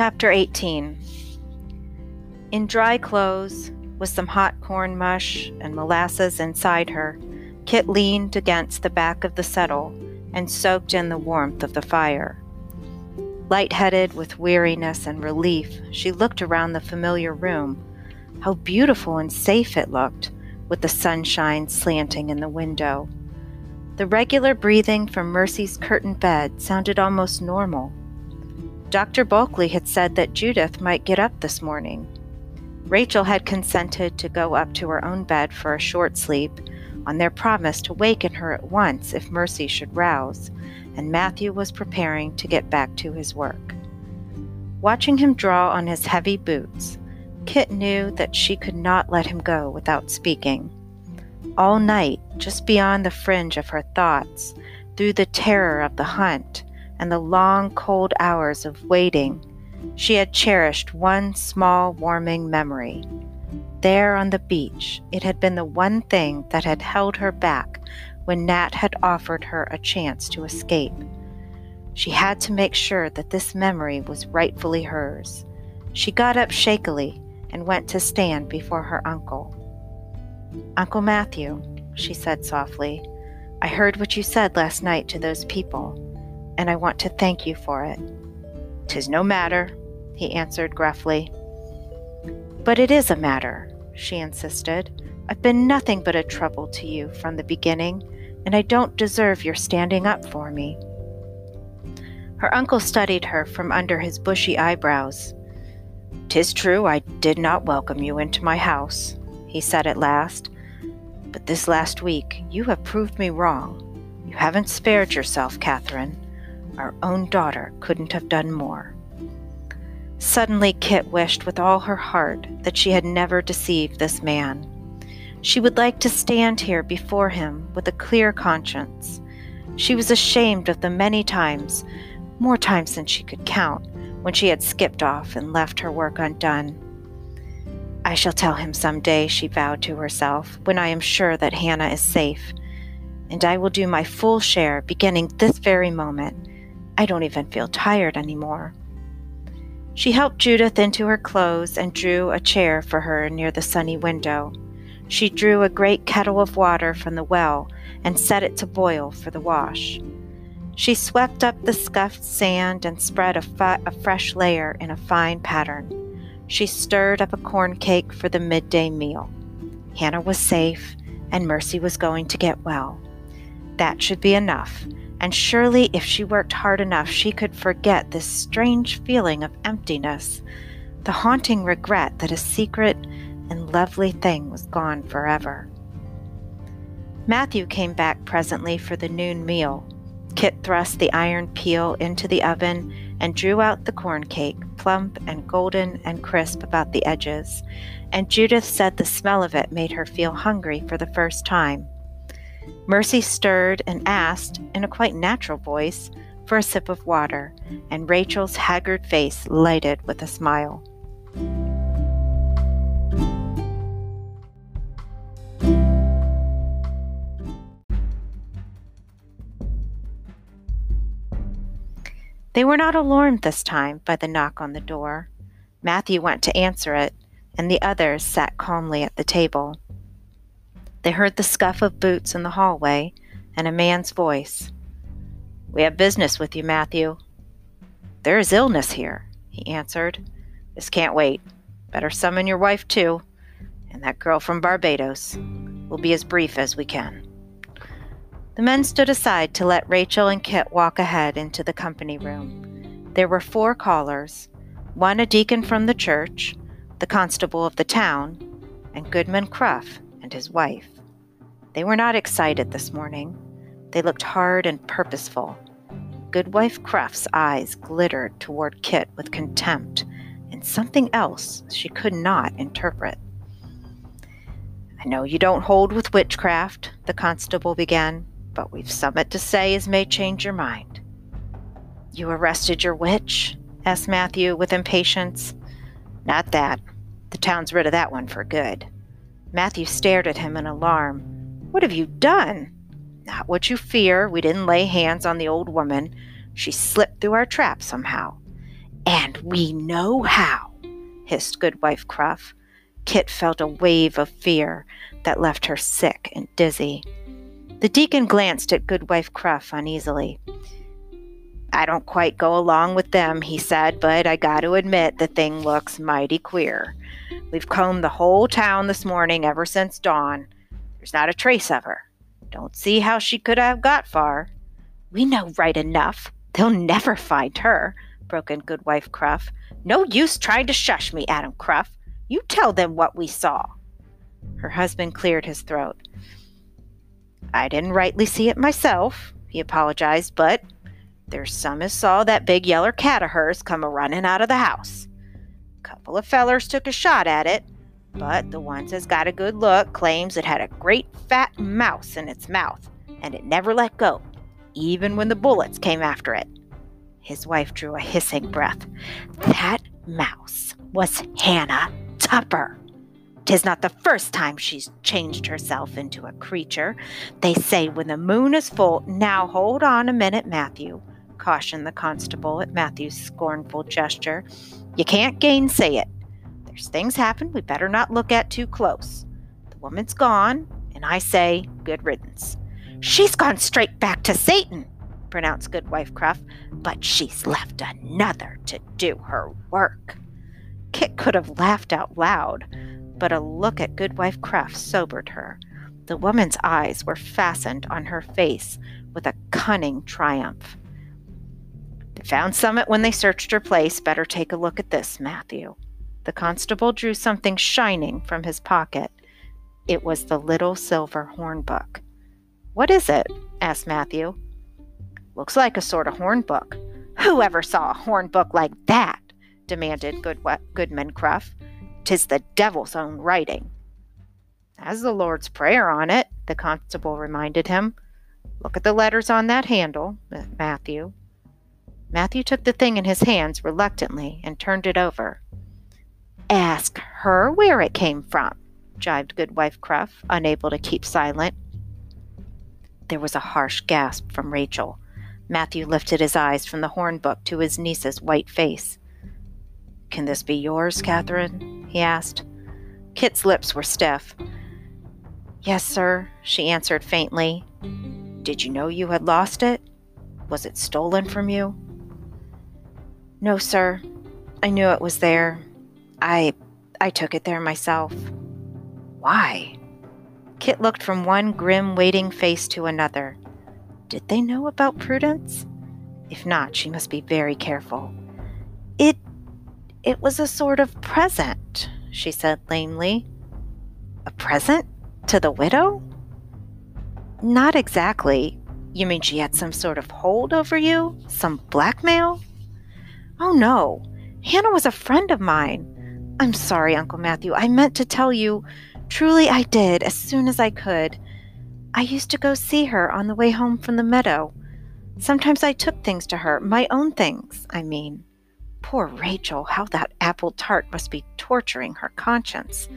Chapter 18 In dry clothes, with some hot corn mush and molasses inside her, Kit leaned against the back of the settle and soaked in the warmth of the fire. Light-headed with weariness and relief, she looked around the familiar room. How beautiful and safe it looked, with the sunshine slanting in the window. The regular breathing from Mercy's curtained bed sounded almost normal. Dr. Bulkeley had said that Judith might get up this morning. Rachel had consented to go up to her own bed for a short sleep on their promise to waken her at once if Mercy should rouse, and Matthew was preparing to get back to his work. Watching him draw on his heavy boots, Kit knew that she could not let him go without speaking. All night, just beyond the fringe of her thoughts, through the terror of the hunt and the long, cold hours of waiting, she had cherished one small, warming memory. There on the beach, it had been the one thing that had held her back when Nat had offered her a chance to escape. She had to make sure that this memory was rightfully hers. She got up shakily and went to stand before her uncle. Uncle Matthew, she said softly, I heard what you said last night to those people, and I want to thank you for it. Tis no matter, he answered gruffly. But it is a matter, she insisted. I've been nothing but a trouble to you from the beginning, and I don't deserve your standing up for me. Her uncle studied her from under his bushy eyebrows. "'Tis true I did not welcome you into my house," he said at last. "But this last week you have proved me wrong. You haven't spared yourself, Catherine. Our own daughter couldn't have done more." Suddenly Kit wished with all her heart that she had never deceived this man. She would like to stand here before him with a clear conscience. She was ashamed of the many times, more times than she could count, when she had skipped off and left her work undone. I shall tell him some day, she vowed to herself, when I am sure that Hannah is safe. And I will do my full share beginning this very moment. I don't even feel tired anymore. She helped Judith into her clothes and drew a chair for her near the sunny window. She drew a great kettle of water from the well and set it to boil for the wash. She swept up the scuffed sand and spread a, a fresh layer in a fine pattern. She stirred up a corn cake for the midday meal. Hannah was safe, and Mercy was going to get well. That should be enough, and surely if she worked hard enough, she could forget this strange feeling of emptiness, the haunting regret that a secret and lovely thing was gone forever. Matthew came back presently for the noon meal. Kit thrust the iron peel into the oven and drew out the corn cake, plump and golden and crisp about the edges, and Judith said the smell of it made her feel hungry for the first time. Mercy stirred and asked, in a quite natural voice, for a sip of water, and Rachel's haggard face lighted with a smile. They were not alarmed this time by the knock on the door. Matthew went to answer it, and the others sat calmly at the table. They heard the scuff of boots in the hallway and a man's voice. We have business with you, Matthew. There is illness here, he answered. This can't wait. Better summon your wife, too, and that girl from Barbados. We'll be as brief as we can. The men stood aside to let Rachel and Kit walk ahead into the company room. There were four callers one a deacon from the church, the constable of the town, and Goodman Cruff and his wife. They were not excited this morning. They looked hard and purposeful. Goodwife Cruff's eyes glittered toward Kit with contempt and something else she could not interpret. I know you don't hold with witchcraft, the constable began, but we've somewhat to say as may change your mind. You arrested your witch? asked Matthew with impatience. Not that. The town's rid of that one for good. Matthew stared at him in alarm. What have you done? Not what you fear. We didn't lay hands on the old woman. She slipped through our trap somehow. And we know how, hissed Goodwife Cruff. Kit felt a wave of fear that left her sick and dizzy. The deacon glanced at Goodwife Cruff uneasily. I don't quite go along with them, he said, but I got to admit the thing looks mighty queer. We've combed the whole town this morning ever since dawn. There's not a trace of her. Don't see how she could have got far. We know right enough. They'll never find her, broke in Goodwife Cruff. No use trying to shush me, Adam Cruff. You tell them what we saw. Her husband cleared his throat. I didn't rightly see it myself, he apologized, but there's some as saw that big yeller cat of hers come a running out of the house. A Couple of fellers took a shot at it, but the ones as got a good look claims it had a great fat mouse in its mouth, and it never let go, even when the bullets came after it. His wife drew a hissing breath. That mouse was Hannah Tupper. Tis not the first time she's changed herself into a creature. They say when the moon is full. Now hold on a minute, Matthew, cautioned the constable at Matthew's scornful gesture. You can't gainsay it. There's things happen we better not look at too close. The woman's gone, and I say good riddance. She's gone straight back to Satan, pronounced Goodwife Cruff, but she's left another to do her work. Kit could have laughed out loud, but a look at Goodwife Cruff sobered her. The woman's eyes were fastened on her face with a cunning triumph. They found Summit when they searched her place. Better take a look at this, Matthew. The constable drew something shining from his pocket. It was the little silver horn book. What is it? asked Matthew. Looks like a sort of horn book. Who ever saw a horn book like that? demanded Good- Goodman Cruff. Tis the devil's own writing. Has the Lord's Prayer on it, the constable reminded him. Look at the letters on that handle, Matthew. Matthew took the thing in his hands reluctantly and turned it over. Ask her where it came from, jibed Goodwife Cruff, unable to keep silent. There was a harsh gasp from Rachel. Matthew lifted his eyes from the horn book to his niece's white face. Can this be yours, Catherine? he asked. Kit's lips were stiff. Yes, sir, she answered faintly. Did you know you had lost it? Was it stolen from you? No, sir. I knew it was there. I I took it there myself. Why? Kit looked from one grim waiting face to another. Did they know about Prudence? If not, she must be very careful. It it was a sort of present, she said lamely. A present? To the widow? Not exactly. You mean she had some sort of hold over you? Some blackmail? Oh no. Hannah was a friend of mine. I'm sorry, Uncle Matthew. I meant to tell you. Truly, I did, as soon as I could. I used to go see her on the way home from the meadow. Sometimes I took things to her, my own things, I mean. Poor Rachel, how that apple tart must be torturing her conscience.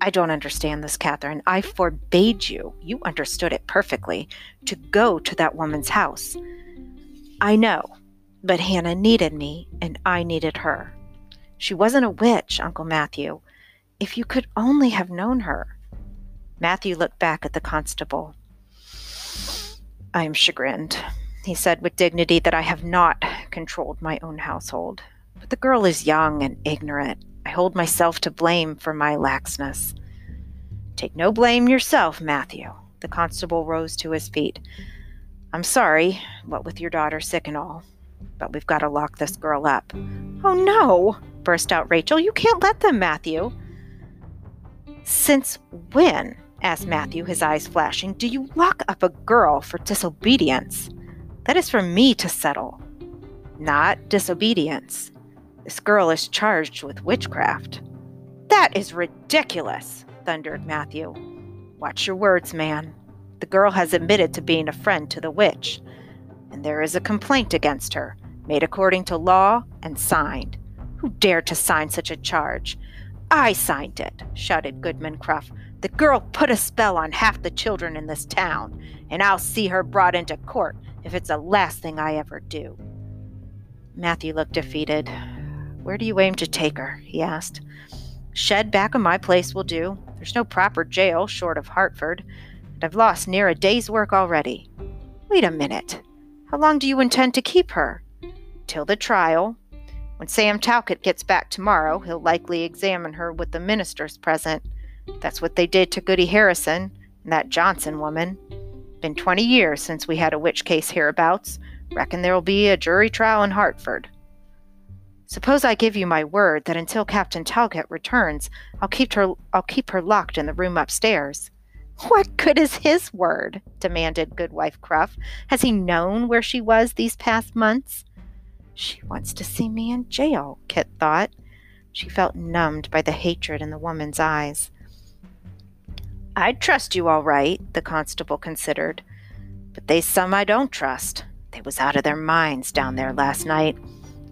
I don't understand this, Catherine. I forbade you, you understood it perfectly, to go to that woman's house. I know, but Hannah needed me, and I needed her. She wasn't a witch, Uncle Matthew. If you could only have known her. Matthew looked back at the constable. I am chagrined he said with dignity, that I have not controlled my own household. But the girl is young and ignorant. I hold myself to blame for my laxness. Take no blame yourself, Matthew. The constable rose to his feet. I'm sorry, what with your daughter sick and all, but we've got to lock this girl up. Oh no, burst out Rachel. You can't let them, Matthew. Since when, asked Matthew, his eyes flashing, do you lock up a girl for disobedience? That is for me to settle, not disobedience. This girl is charged with witchcraft. That is ridiculous, thundered Matthew. Watch your words, man. The girl has admitted to being a friend to the witch, and there is a complaint against her, made according to law and signed. Who dared to sign such a charge? I signed it, shouted Goodman Cruff. The girl put a spell on half the children in this town, and I'll see her brought into court if it's the last thing I ever do. Matthew looked defeated. Where do you aim to take her? he asked. Shed back of my place will do. There's no proper jail short of Hartford, and I've lost near a day's work already. Wait a minute. How long do you intend to keep her? Till the trial. When Sam Talcott gets back tomorrow, mm. he'll likely examine her with the ministers present. That's what they did to Goody Harrison and that Johnson woman. Been twenty years since we had a witch case hereabouts. Reckon there'll be a jury trial in Hartford. Suppose I give you my word that until Captain Talcott returns, I'll keep her I'll keep her locked in the room upstairs. What good is his word? demanded Goodwife Cruff. Has he known where she was these past months? She wants to see me in jail, Kit thought. She felt numbed by the hatred in the woman's eyes. I'd trust you all right, the constable considered. But they's some I don't trust. They was out of their minds down there last night.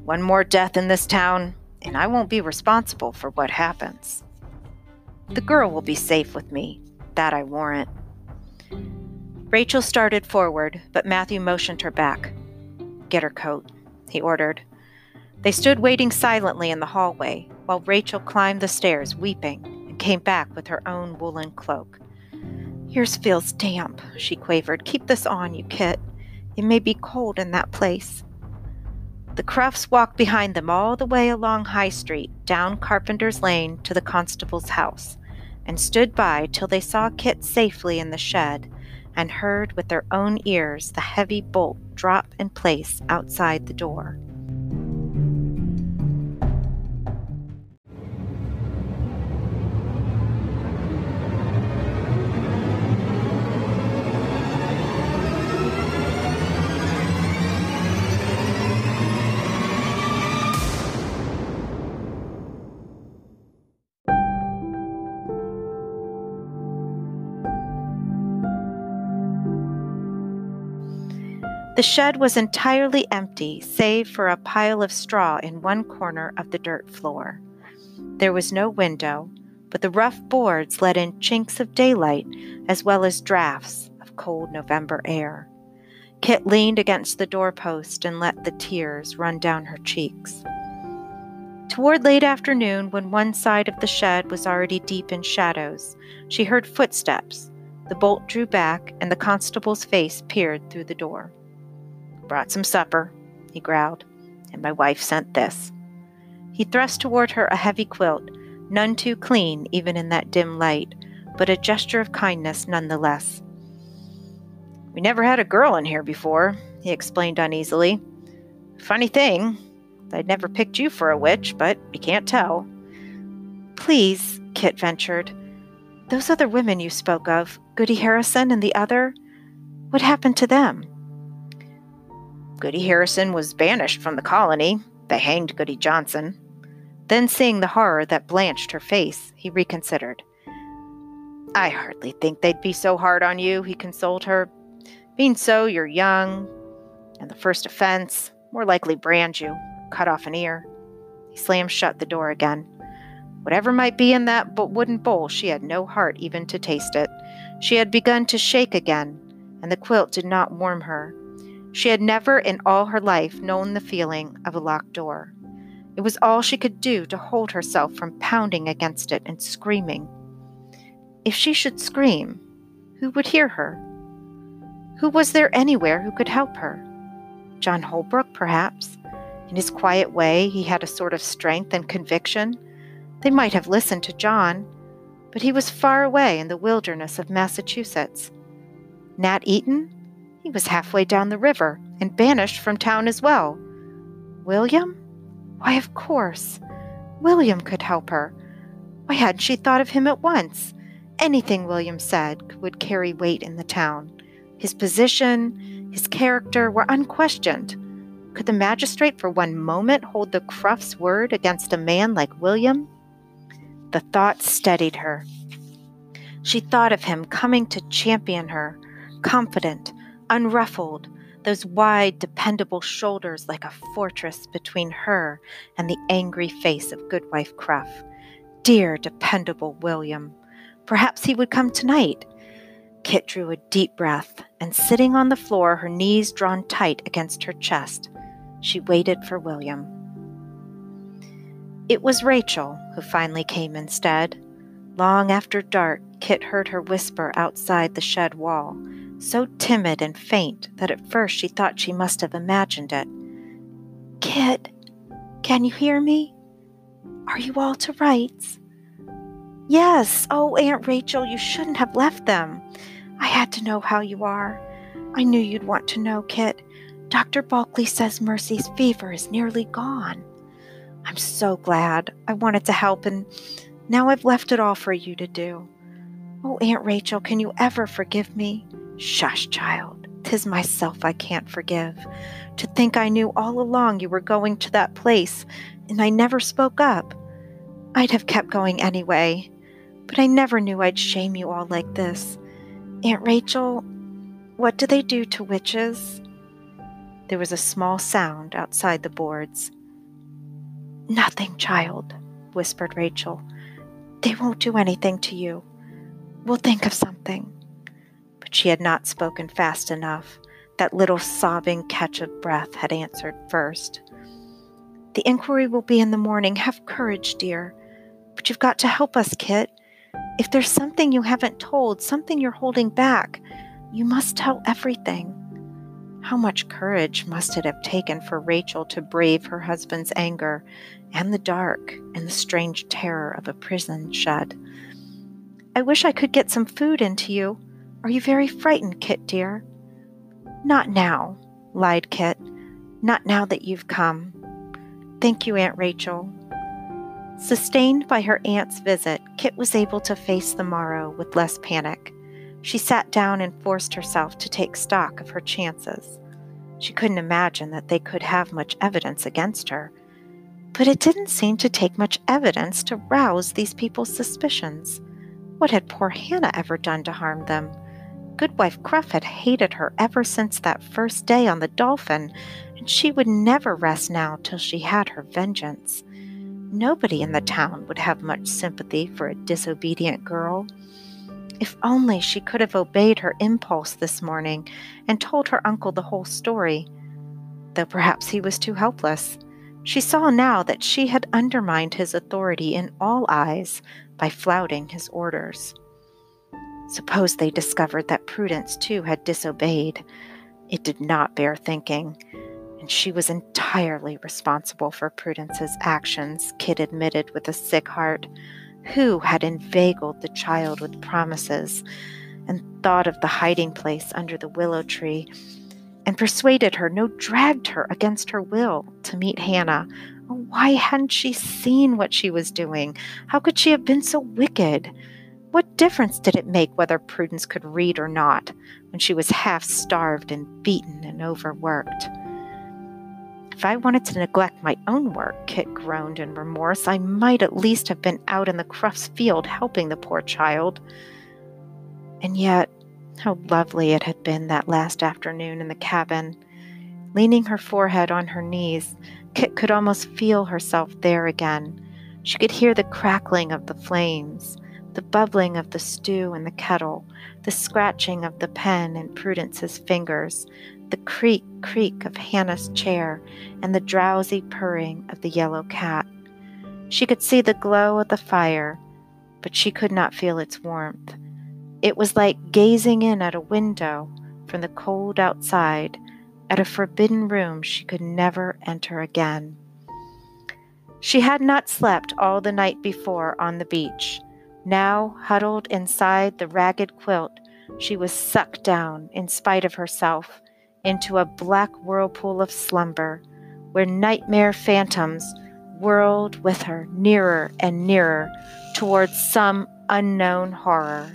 One more death in this town, and I won't be responsible for what happens. The girl will be safe with me, that I warrant. Rachel started forward, but Matthew motioned her back. Get her coat, he ordered. They stood waiting silently in the hallway while Rachel climbed the stairs weeping and came back with her own woolen cloak. Yours feels damp, she quavered. Keep this on you, Kit. It may be cold in that place. The Cruffs walked behind them all the way along High Street, down Carpenter's Lane to the constable's house, and stood by till they saw Kit safely in the shed and heard with their own ears the heavy bolt drop in place outside the door. The shed was entirely empty, save for a pile of straw in one corner of the dirt floor. There was no window, but the rough boards let in chinks of daylight as well as drafts of cold November air. Kit leaned against the doorpost and let the tears run down her cheeks. Toward late afternoon, when one side of the shed was already deep in shadows, she heard footsteps. The bolt drew back, and the constable's face peered through the door. Brought some supper, he growled, and my wife sent this. He thrust toward her a heavy quilt, none too clean even in that dim light, but a gesture of kindness nonetheless. We never had a girl in here before, he explained uneasily. Funny thing, I'd never picked you for a witch, but you can't tell. Please, Kit ventured. Those other women you spoke of, Goody Harrison and the other, what happened to them? Goody Harrison was banished from the colony. They hanged Goody Johnson. Then, seeing the horror that blanched her face, he reconsidered. I hardly think they'd be so hard on you, he consoled her. Being so, you're young, and the first offense, more likely brand you, cut off an ear. He slammed shut the door again. Whatever might be in that but wooden bowl, she had no heart even to taste it. She had begun to shake again, and the quilt did not warm her. She had never in all her life known the feeling of a locked door. It was all she could do to hold herself from pounding against it and screaming. If she should scream, who would hear her? Who was there anywhere who could help her? John Holbrook, perhaps. In his quiet way, he had a sort of strength and conviction. They might have listened to John, but he was far away in the wilderness of Massachusetts. Nat Eaton? He was halfway down the river and banished from town as well. William? Why, of course. William could help her. Why hadn't she thought of him at once? Anything William said would carry weight in the town. His position, his character were unquestioned. Could the magistrate for one moment hold the Cruff's word against a man like William? The thought steadied her. She thought of him coming to champion her, confident, unruffled, those wide, dependable shoulders like a fortress between her and the angry face of Goodwife Cruff. Dear, dependable William. Perhaps he would come tonight. Kit drew a deep breath, and sitting on the floor, her knees drawn tight against her chest, She waited for William. It was Rachel who finally came instead. Long after dark, Kit heard her whisper outside the shed wall, so timid and faint that at first she thought she must have imagined it. Kit, can you hear me? Are you all to rights? Yes. Oh, Aunt Rachel, you shouldn't have left them. I had to know how you are. I knew you'd want to know, Kit. Dr. Bulkeley says Mercy's fever is nearly gone. I'm so glad. I wanted to help, and now I've left it all for you to do. Oh, Aunt Rachel, can you ever forgive me? Shush, child. Tis myself I can't forgive. To think I knew all along you were going to that place, and I never spoke up. I'd have kept going anyway, but I never knew I'd shame you all like this. Aunt Rachel, what do they do to witches? There was a small sound outside the boards. Nothing, child, whispered Rachel. They won't do anything to you. We'll think of something. She had not spoken fast enough. That little sobbing catch of breath had answered first. The inquiry will be in the morning. Have courage, dear. But you've got to help us, Kit. If there's something you haven't told, something you're holding back, you must tell everything. How much courage must it have taken for Rachel to brave her husband's anger and the dark and the strange terror of a prison shed? I wish I could get some food into you. Are you very frightened, Kit, dear? Not now, lied Kit. Not now that you've come. Thank you, Aunt Rachel. Sustained by her aunt's visit, Kit was able to face the morrow with less panic. She sat down and forced herself to take stock of her chances. She couldn't imagine that they could have much evidence against her. But it didn't seem to take much evidence to rouse these people's suspicions. What had poor Hannah ever done to harm them? Goodwife Cruff had hated her ever since that first day on the Dolphin, and she would never rest now till she had her vengeance. Nobody in the town would have much sympathy for a disobedient girl. If only she could have obeyed her impulse this morning and told her uncle the whole story. Though perhaps he was too helpless. She saw now that she had undermined his authority in all eyes by flouting his orders. Suppose they discovered that Prudence too had disobeyed. It did not bear thinking, and she was entirely responsible for Prudence's actions, Kit admitted with a sick heart who had inveigled the child with promises and thought of the hiding place under the willow tree and persuaded her, no, dragged her against her will to meet Hannah. Oh, why hadn't she seen what she was doing? How could she have been so wicked? What difference did it make whether Prudence could read or not when she was half starved and beaten and overworked? If I wanted to neglect my own work, Kit groaned in remorse, I might at least have been out in the Cruffs field helping the poor child. And yet, how lovely it had been that last afternoon in the cabin. Leaning her forehead on her knees, Kit could almost feel herself there again. She could hear the crackling of the flames, the bubbling of the stew in the kettle, the scratching of the pen in Prudence's fingers, the creak creak of Hannah's chair, and the drowsy purring of the yellow cat. She could see the glow of the fire, but she could not feel its warmth. It was like gazing in at a window from the cold outside at a forbidden room she could never enter again. She had not slept all the night before on the beach. Now, huddled inside the ragged quilt, she was sucked down, in spite of herself, into a black whirlpool of slumber, where nightmare phantoms whirled with her nearer and nearer towards some unknown horror.